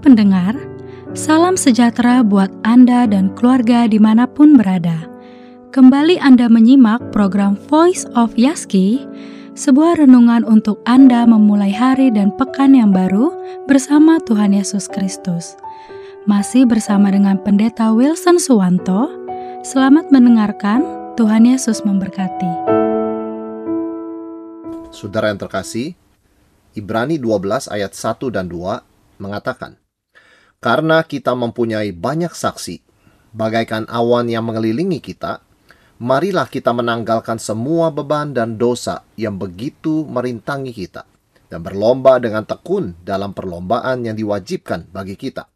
pendengar, salam sejahtera buat Anda dan keluarga di mana pun berada. Kembali Anda menyimak program Voice of Yaski, sebuah renungan untuk Anda memulai hari dan pekan yang baru bersama Tuhan Yesus Kristus. Masih bersama dengan Pendeta Wilson Suwanto, selamat mendengarkan, Tuhan Yesus memberkati. Saudara yang terkasih, Ibrani 12 ayat 1 dan 2 mengatakan, Karena kita mempunyai banyak saksi, bagaikan awan yang mengelilingi kita, marilah kita menanggalkan semua beban dan dosa yang begitu merintangi kita, dan berlomba dengan tekun dalam perlombaan yang diwajibkan bagi kita.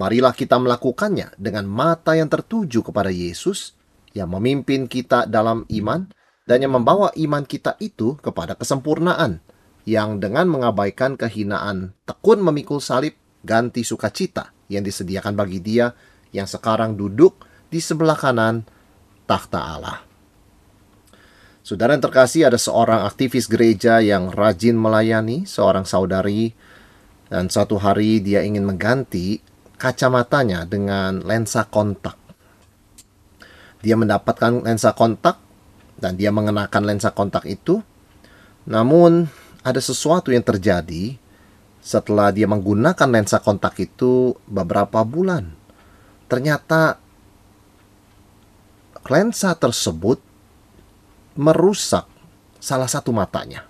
Marilah kita melakukannya dengan mata yang tertuju kepada Yesus, yang memimpin kita dalam iman, dan yang membawa iman kita itu kepada kesempurnaan, yang dengan mengabaikan kehinaan tekun memikul salib ganti sukacita yang disediakan bagi dia yang sekarang duduk di sebelah kanan takhta Allah. Saudara yang terkasih ada seorang aktivis gereja yang rajin melayani seorang saudari dan satu hari dia ingin mengganti kacamatanya dengan lensa kontak. Dia mendapatkan lensa kontak dan dia mengenakan lensa kontak itu. Namun ada sesuatu yang terjadi setelah dia menggunakan lensa kontak itu beberapa bulan. Ternyata lensa tersebut merusak salah satu matanya.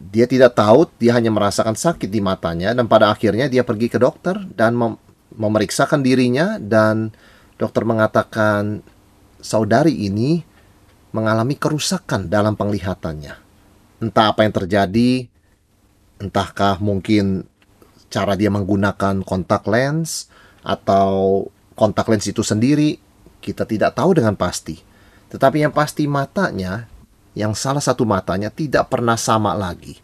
Dia tidak tahu, dia hanya merasakan sakit di matanya dan pada akhirnya dia pergi ke dokter dan mem memeriksakan dirinya dan dokter mengatakan saudari ini mengalami kerusakan dalam penglihatannya entah apa yang terjadi, entahkah mungkin cara dia menggunakan kontak lens atau kontak lens itu sendiri, kita tidak tahu dengan pasti. Tetapi yang pasti matanya, yang salah satu matanya tidak pernah sama lagi.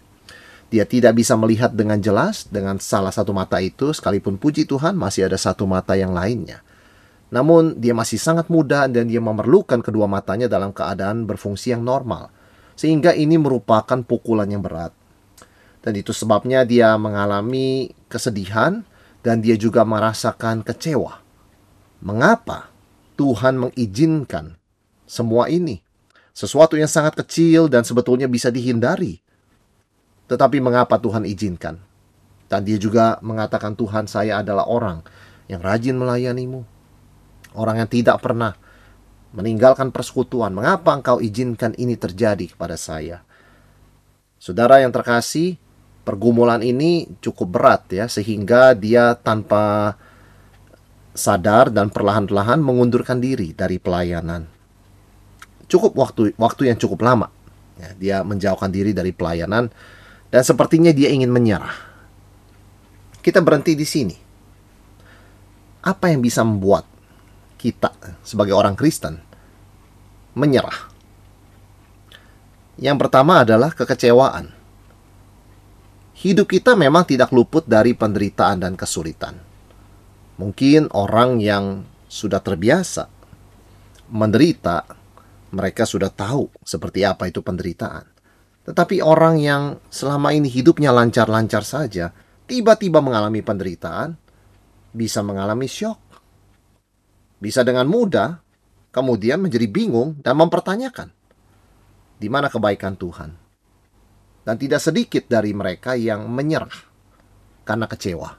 Dia tidak bisa melihat dengan jelas dengan salah satu mata itu, sekalipun puji Tuhan masih ada satu mata yang lainnya. Namun dia masih sangat muda dan dia memerlukan kedua matanya dalam keadaan berfungsi yang normal sehingga ini merupakan pukulan yang berat. Dan itu sebabnya dia mengalami kesedihan dan dia juga merasakan kecewa. Mengapa Tuhan mengizinkan semua ini? Sesuatu yang sangat kecil dan sebetulnya bisa dihindari. Tetapi mengapa Tuhan izinkan? Dan dia juga mengatakan Tuhan saya adalah orang yang rajin melayanimu. Orang yang tidak pernah meninggalkan persekutuan. Mengapa engkau izinkan ini terjadi kepada saya? Saudara yang terkasih, pergumulan ini cukup berat ya sehingga dia tanpa sadar dan perlahan-lahan mengundurkan diri dari pelayanan. Cukup waktu waktu yang cukup lama. Ya, dia menjauhkan diri dari pelayanan dan sepertinya dia ingin menyerah. Kita berhenti di sini. Apa yang bisa membuat kita sebagai orang Kristen menyerah. Yang pertama adalah kekecewaan. Hidup kita memang tidak luput dari penderitaan dan kesulitan. Mungkin orang yang sudah terbiasa menderita, mereka sudah tahu seperti apa itu penderitaan. Tetapi orang yang selama ini hidupnya lancar-lancar saja, tiba-tiba mengalami penderitaan, bisa mengalami syok. Bisa dengan mudah kemudian menjadi bingung dan mempertanyakan di mana kebaikan Tuhan. Dan tidak sedikit dari mereka yang menyerah karena kecewa.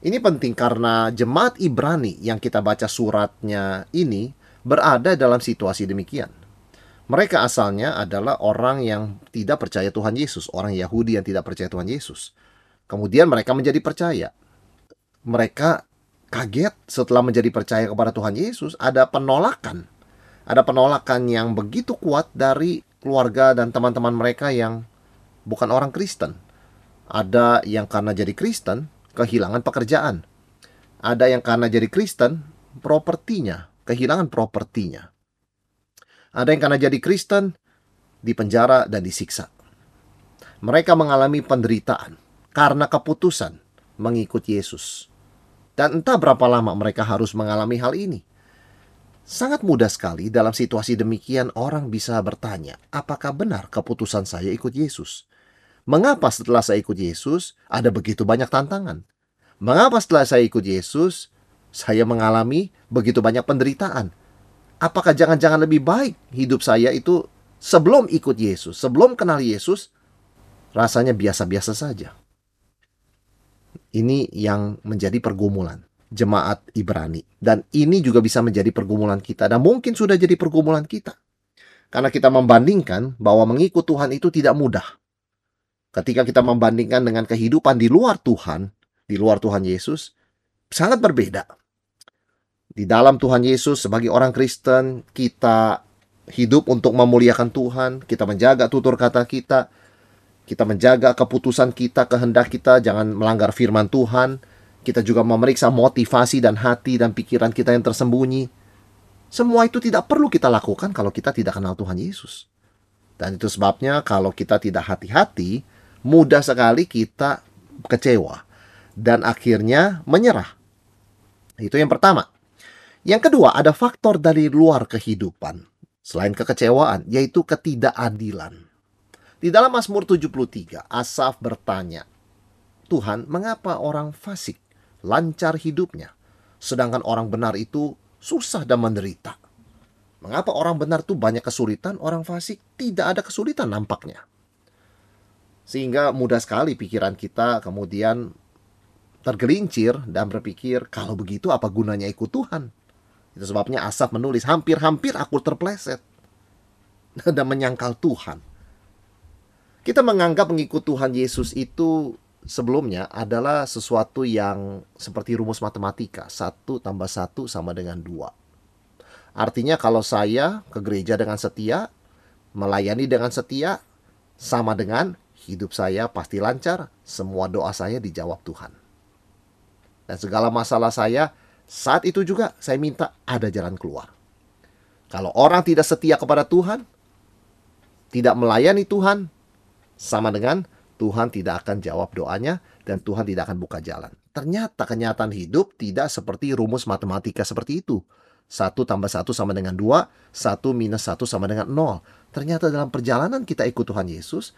Ini penting karena jemaat Ibrani yang kita baca suratnya ini berada dalam situasi demikian. Mereka asalnya adalah orang yang tidak percaya Tuhan Yesus, orang Yahudi yang tidak percaya Tuhan Yesus. Kemudian mereka menjadi percaya. Mereka kaget setelah menjadi percaya kepada Tuhan Yesus, ada penolakan. Ada penolakan yang begitu kuat dari keluarga dan teman-teman mereka yang bukan orang Kristen. Ada yang karena jadi Kristen, kehilangan pekerjaan. Ada yang karena jadi Kristen, propertinya, kehilangan propertinya. Ada yang karena jadi Kristen, dipenjara dan disiksa. Mereka mengalami penderitaan karena keputusan mengikut Yesus. Dan entah berapa lama mereka harus mengalami hal ini. Sangat mudah sekali dalam situasi demikian orang bisa bertanya, apakah benar keputusan saya ikut Yesus? Mengapa setelah saya ikut Yesus ada begitu banyak tantangan? Mengapa setelah saya ikut Yesus saya mengalami begitu banyak penderitaan? Apakah jangan-jangan lebih baik hidup saya itu sebelum ikut Yesus, sebelum kenal Yesus, rasanya biasa-biasa saja? Ini yang menjadi pergumulan jemaat Ibrani. Dan ini juga bisa menjadi pergumulan kita dan mungkin sudah jadi pergumulan kita. Karena kita membandingkan bahwa mengikut Tuhan itu tidak mudah. Ketika kita membandingkan dengan kehidupan di luar Tuhan, di luar Tuhan Yesus, sangat berbeda. Di dalam Tuhan Yesus sebagai orang Kristen, kita hidup untuk memuliakan Tuhan, kita menjaga tutur kata kita, kita menjaga keputusan kita, kehendak kita, jangan melanggar firman Tuhan. Kita juga memeriksa motivasi dan hati dan pikiran kita yang tersembunyi. Semua itu tidak perlu kita lakukan kalau kita tidak kenal Tuhan Yesus. Dan itu sebabnya kalau kita tidak hati-hati, mudah sekali kita kecewa dan akhirnya menyerah. Itu yang pertama. Yang kedua, ada faktor dari luar kehidupan. Selain kekecewaan, yaitu ketidakadilan. Di dalam Mazmur 73, Asaf bertanya, Tuhan, mengapa orang fasik lancar hidupnya, sedangkan orang benar itu susah dan menderita? Mengapa orang benar itu banyak kesulitan, orang fasik tidak ada kesulitan nampaknya? Sehingga mudah sekali pikiran kita kemudian tergelincir dan berpikir, kalau begitu apa gunanya ikut Tuhan? Itu sebabnya Asaf menulis, hampir-hampir aku terpleset dan menyangkal Tuhan. Kita menganggap mengikut Tuhan Yesus itu sebelumnya adalah sesuatu yang seperti rumus matematika. Satu tambah satu sama dengan dua. Artinya kalau saya ke gereja dengan setia, melayani dengan setia, sama dengan hidup saya pasti lancar, semua doa saya dijawab Tuhan. Dan segala masalah saya, saat itu juga saya minta ada jalan keluar. Kalau orang tidak setia kepada Tuhan, tidak melayani Tuhan, sama dengan Tuhan tidak akan jawab doanya dan Tuhan tidak akan buka jalan. Ternyata kenyataan hidup tidak seperti rumus matematika seperti itu. Satu tambah satu sama dengan dua, satu minus satu sama dengan nol. Ternyata dalam perjalanan kita ikut Tuhan Yesus,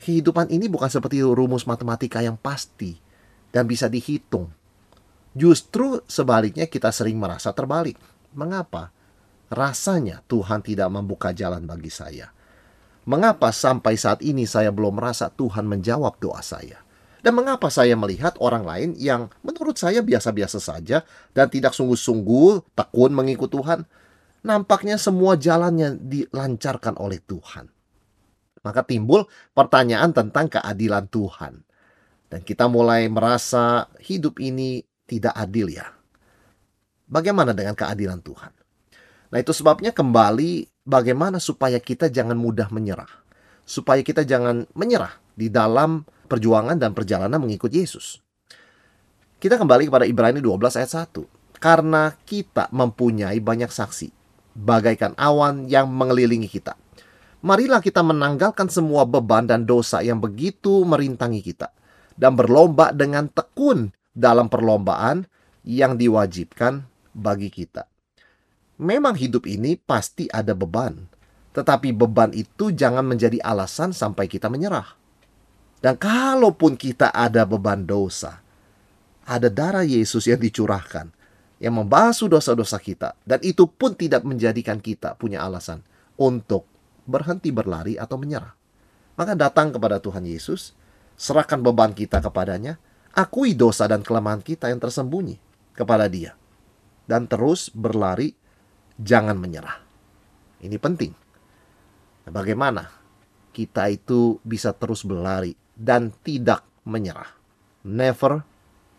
kehidupan ini bukan seperti rumus matematika yang pasti dan bisa dihitung. Justru sebaliknya kita sering merasa terbalik. Mengapa? Rasanya Tuhan tidak membuka jalan bagi saya. Mengapa sampai saat ini saya belum merasa Tuhan menjawab doa saya? Dan mengapa saya melihat orang lain yang menurut saya biasa-biasa saja dan tidak sungguh-sungguh tekun mengikut Tuhan, nampaknya semua jalannya dilancarkan oleh Tuhan maka timbul pertanyaan tentang keadilan Tuhan. Dan kita mulai merasa hidup ini tidak adil ya. Bagaimana dengan keadilan Tuhan? Nah itu sebabnya kembali bagaimana supaya kita jangan mudah menyerah. Supaya kita jangan menyerah di dalam perjuangan dan perjalanan mengikut Yesus. Kita kembali kepada Ibrani 12 ayat 1. Karena kita mempunyai banyak saksi, bagaikan awan yang mengelilingi kita marilah kita menanggalkan semua beban dan dosa yang begitu merintangi kita dan berlomba dengan tekun dalam perlombaan yang diwajibkan bagi kita. Memang hidup ini pasti ada beban, tetapi beban itu jangan menjadi alasan sampai kita menyerah. Dan kalaupun kita ada beban dosa, ada darah Yesus yang dicurahkan yang membasuh dosa-dosa kita dan itu pun tidak menjadikan kita punya alasan untuk berhenti berlari atau menyerah. Maka datang kepada Tuhan Yesus, serahkan beban kita kepadanya, akui dosa dan kelemahan kita yang tersembunyi kepada Dia, dan terus berlari, jangan menyerah. Ini penting. Bagaimana kita itu bisa terus berlari dan tidak menyerah? Never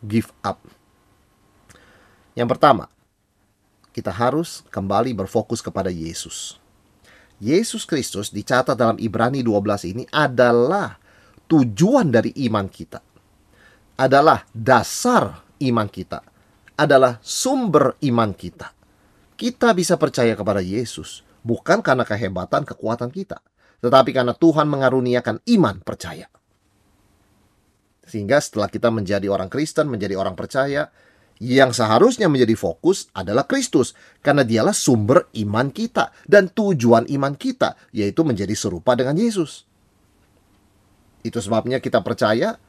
give up. Yang pertama, kita harus kembali berfokus kepada Yesus. Yesus Kristus dicatat dalam Ibrani 12 ini adalah tujuan dari iman kita. Adalah dasar iman kita. Adalah sumber iman kita. Kita bisa percaya kepada Yesus bukan karena kehebatan kekuatan kita, tetapi karena Tuhan mengaruniakan iman percaya. Sehingga setelah kita menjadi orang Kristen, menjadi orang percaya, yang seharusnya menjadi fokus adalah Kristus karena dialah sumber iman kita dan tujuan iman kita yaitu menjadi serupa dengan Yesus. Itu sebabnya kita percaya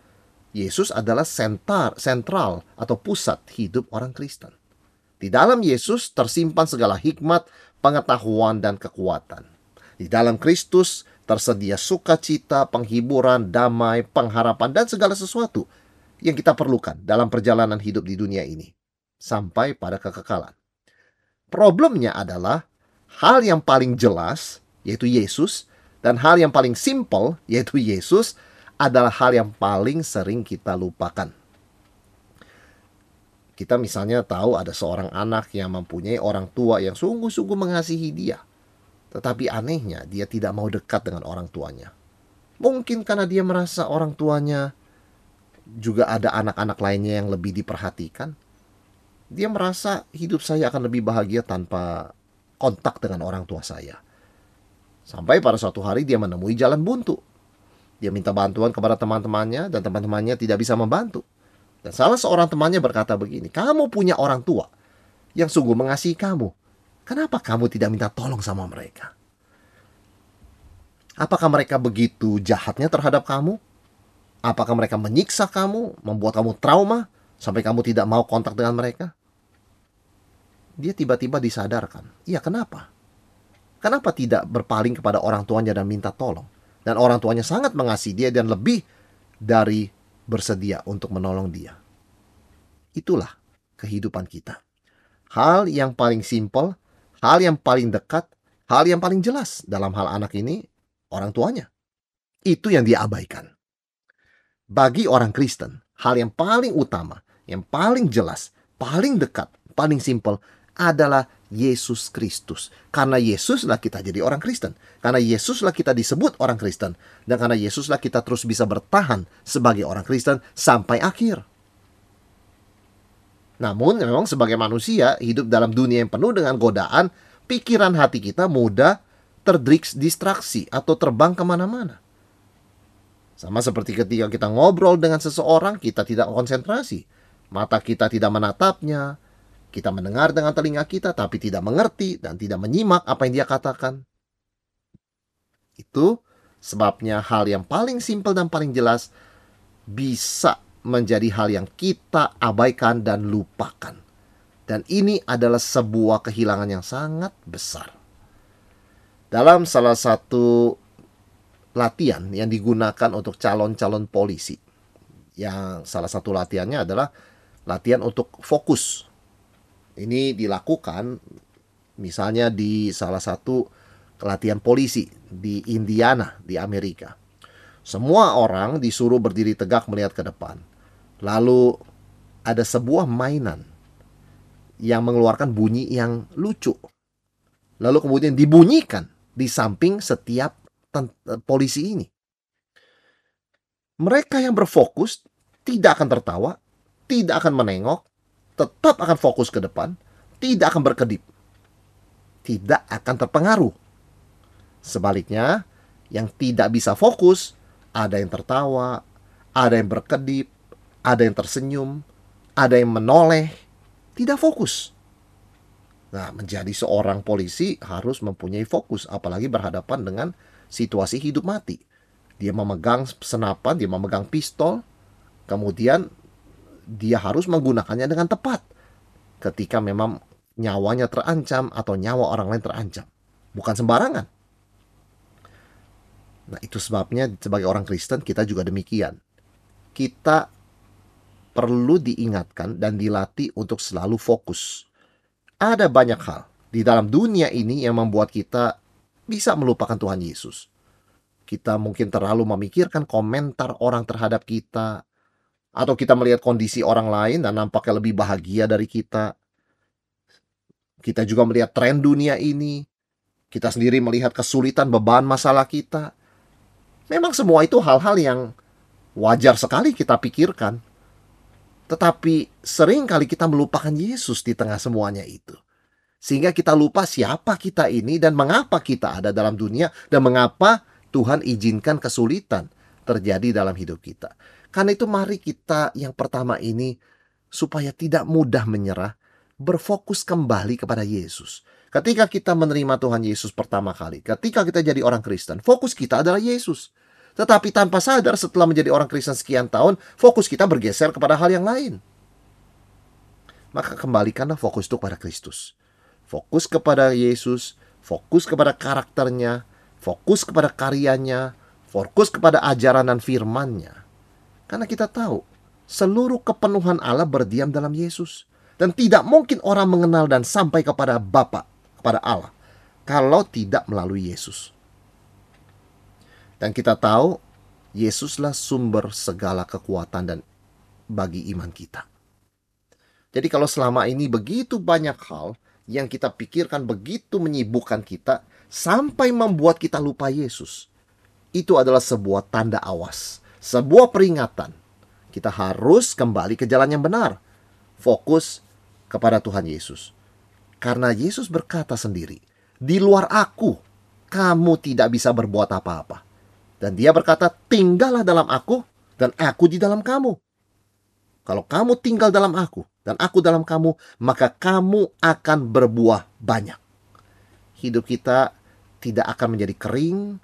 Yesus adalah sentar, sentral atau pusat hidup orang Kristen. Di dalam Yesus tersimpan segala hikmat, pengetahuan, dan kekuatan. Di dalam Kristus tersedia sukacita, penghiburan, damai, pengharapan, dan segala sesuatu yang kita perlukan dalam perjalanan hidup di dunia ini sampai pada kekekalan. Problemnya adalah hal yang paling jelas, yaitu Yesus, dan hal yang paling simple, yaitu Yesus, adalah hal yang paling sering kita lupakan. Kita misalnya tahu ada seorang anak yang mempunyai orang tua yang sungguh-sungguh mengasihi dia. Tetapi anehnya dia tidak mau dekat dengan orang tuanya. Mungkin karena dia merasa orang tuanya juga ada anak-anak lainnya yang lebih diperhatikan. Dia merasa hidup saya akan lebih bahagia tanpa kontak dengan orang tua saya. Sampai pada suatu hari dia menemui jalan buntu. Dia minta bantuan kepada teman-temannya dan teman-temannya tidak bisa membantu. Dan salah seorang temannya berkata begini, kamu punya orang tua yang sungguh mengasihi kamu. Kenapa kamu tidak minta tolong sama mereka? Apakah mereka begitu jahatnya terhadap kamu? Apakah mereka menyiksa kamu, membuat kamu trauma, sampai kamu tidak mau kontak dengan mereka? Dia tiba-tiba disadarkan. Iya, kenapa? Kenapa tidak berpaling kepada orang tuanya dan minta tolong? Dan orang tuanya sangat mengasihi dia dan lebih dari bersedia untuk menolong dia. Itulah kehidupan kita. Hal yang paling simpel, hal yang paling dekat, hal yang paling jelas dalam hal anak ini, orang tuanya. Itu yang dia abaikan. Bagi orang Kristen, hal yang paling utama, yang paling jelas, paling dekat, paling simpel adalah Yesus Kristus. Karena Yesuslah kita jadi orang Kristen. Karena Yesuslah kita disebut orang Kristen. Dan karena Yesuslah kita terus bisa bertahan sebagai orang Kristen sampai akhir. Namun memang sebagai manusia hidup dalam dunia yang penuh dengan godaan, pikiran hati kita mudah terdistraksi atau terbang ke mana-mana. Sama seperti ketika kita ngobrol dengan seseorang, kita tidak konsentrasi. Mata kita tidak menatapnya, kita mendengar dengan telinga kita tapi tidak mengerti dan tidak menyimak apa yang dia katakan. Itu sebabnya hal yang paling simpel dan paling jelas bisa menjadi hal yang kita abaikan dan lupakan. Dan ini adalah sebuah kehilangan yang sangat besar. Dalam salah satu latihan yang digunakan untuk calon-calon polisi, yang salah satu latihannya adalah latihan untuk fokus ini dilakukan misalnya di salah satu latihan polisi di Indiana di Amerika. Semua orang disuruh berdiri tegak melihat ke depan. Lalu ada sebuah mainan yang mengeluarkan bunyi yang lucu. Lalu kemudian dibunyikan di samping setiap polisi ini. Mereka yang berfokus tidak akan tertawa, tidak akan menengok, tetap akan fokus ke depan, tidak akan berkedip, tidak akan terpengaruh. Sebaliknya, yang tidak bisa fokus, ada yang tertawa, ada yang berkedip, ada yang tersenyum, ada yang menoleh, tidak fokus. Nah, menjadi seorang polisi harus mempunyai fokus, apalagi berhadapan dengan situasi hidup mati. Dia memegang senapan, dia memegang pistol, kemudian dia harus menggunakannya dengan tepat ketika memang nyawanya terancam atau nyawa orang lain terancam. Bukan sembarangan. Nah, itu sebabnya sebagai orang Kristen kita juga demikian. Kita perlu diingatkan dan dilatih untuk selalu fokus. Ada banyak hal di dalam dunia ini yang membuat kita bisa melupakan Tuhan Yesus. Kita mungkin terlalu memikirkan komentar orang terhadap kita, atau kita melihat kondisi orang lain dan nampaknya lebih bahagia dari kita. Kita juga melihat tren dunia ini. Kita sendiri melihat kesulitan beban masalah kita. Memang semua itu hal-hal yang wajar sekali kita pikirkan. Tetapi sering kali kita melupakan Yesus di tengah semuanya itu. Sehingga kita lupa siapa kita ini dan mengapa kita ada dalam dunia dan mengapa Tuhan izinkan kesulitan terjadi dalam hidup kita. Karena itu mari kita yang pertama ini supaya tidak mudah menyerah, berfokus kembali kepada Yesus. Ketika kita menerima Tuhan Yesus pertama kali, ketika kita jadi orang Kristen, fokus kita adalah Yesus. Tetapi tanpa sadar setelah menjadi orang Kristen sekian tahun, fokus kita bergeser kepada hal yang lain. Maka kembalikanlah fokus itu kepada Kristus. Fokus kepada Yesus, fokus kepada karakternya, fokus kepada karyanya, fokus kepada ajaran dan firmannya. Karena kita tahu, seluruh kepenuhan Allah berdiam dalam Yesus. Dan tidak mungkin orang mengenal dan sampai kepada Bapa, kepada Allah, kalau tidak melalui Yesus. Dan kita tahu, Yesuslah sumber segala kekuatan dan bagi iman kita. Jadi kalau selama ini begitu banyak hal yang kita pikirkan begitu menyibukkan kita sampai membuat kita lupa Yesus. Itu adalah sebuah tanda awas, sebuah peringatan. Kita harus kembali ke jalan yang benar. Fokus kepada Tuhan Yesus. Karena Yesus berkata sendiri, di luar aku, kamu tidak bisa berbuat apa-apa. Dan dia berkata, tinggallah dalam aku, dan aku di dalam kamu. Kalau kamu tinggal dalam aku, dan aku dalam kamu, maka kamu akan berbuah banyak. Hidup kita tidak akan menjadi kering,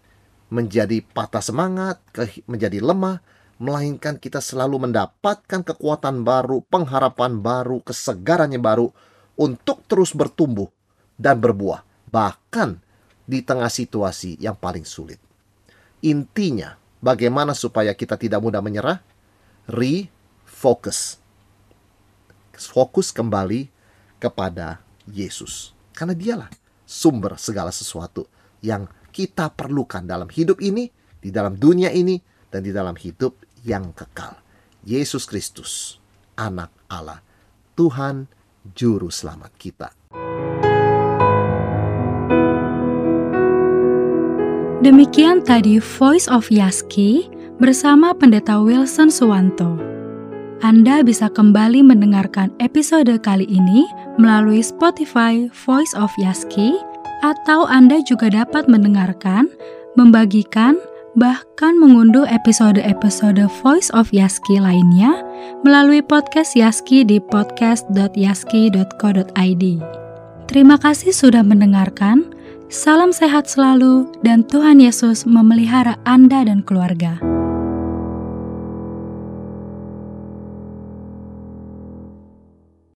menjadi patah semangat, menjadi lemah, melainkan kita selalu mendapatkan kekuatan baru, pengharapan baru, kesegaran yang baru untuk terus bertumbuh dan berbuah, bahkan di tengah situasi yang paling sulit. Intinya, bagaimana supaya kita tidak mudah menyerah? Refocus. Fokus kembali kepada Yesus. Karena dialah sumber segala sesuatu yang kita perlukan dalam hidup ini, di dalam dunia ini, dan di dalam hidup yang kekal. Yesus Kristus, anak Allah, Tuhan Juru Selamat kita. Demikian tadi Voice of Yaski bersama Pendeta Wilson Suwanto. Anda bisa kembali mendengarkan episode kali ini melalui Spotify Voice of Yaski atau Anda juga dapat mendengarkan, membagikan, bahkan mengunduh episode-episode Voice of Yaski lainnya melalui podcast Yaski di podcast.yaski.co.id. Terima kasih sudah mendengarkan. Salam sehat selalu dan Tuhan Yesus memelihara Anda dan keluarga.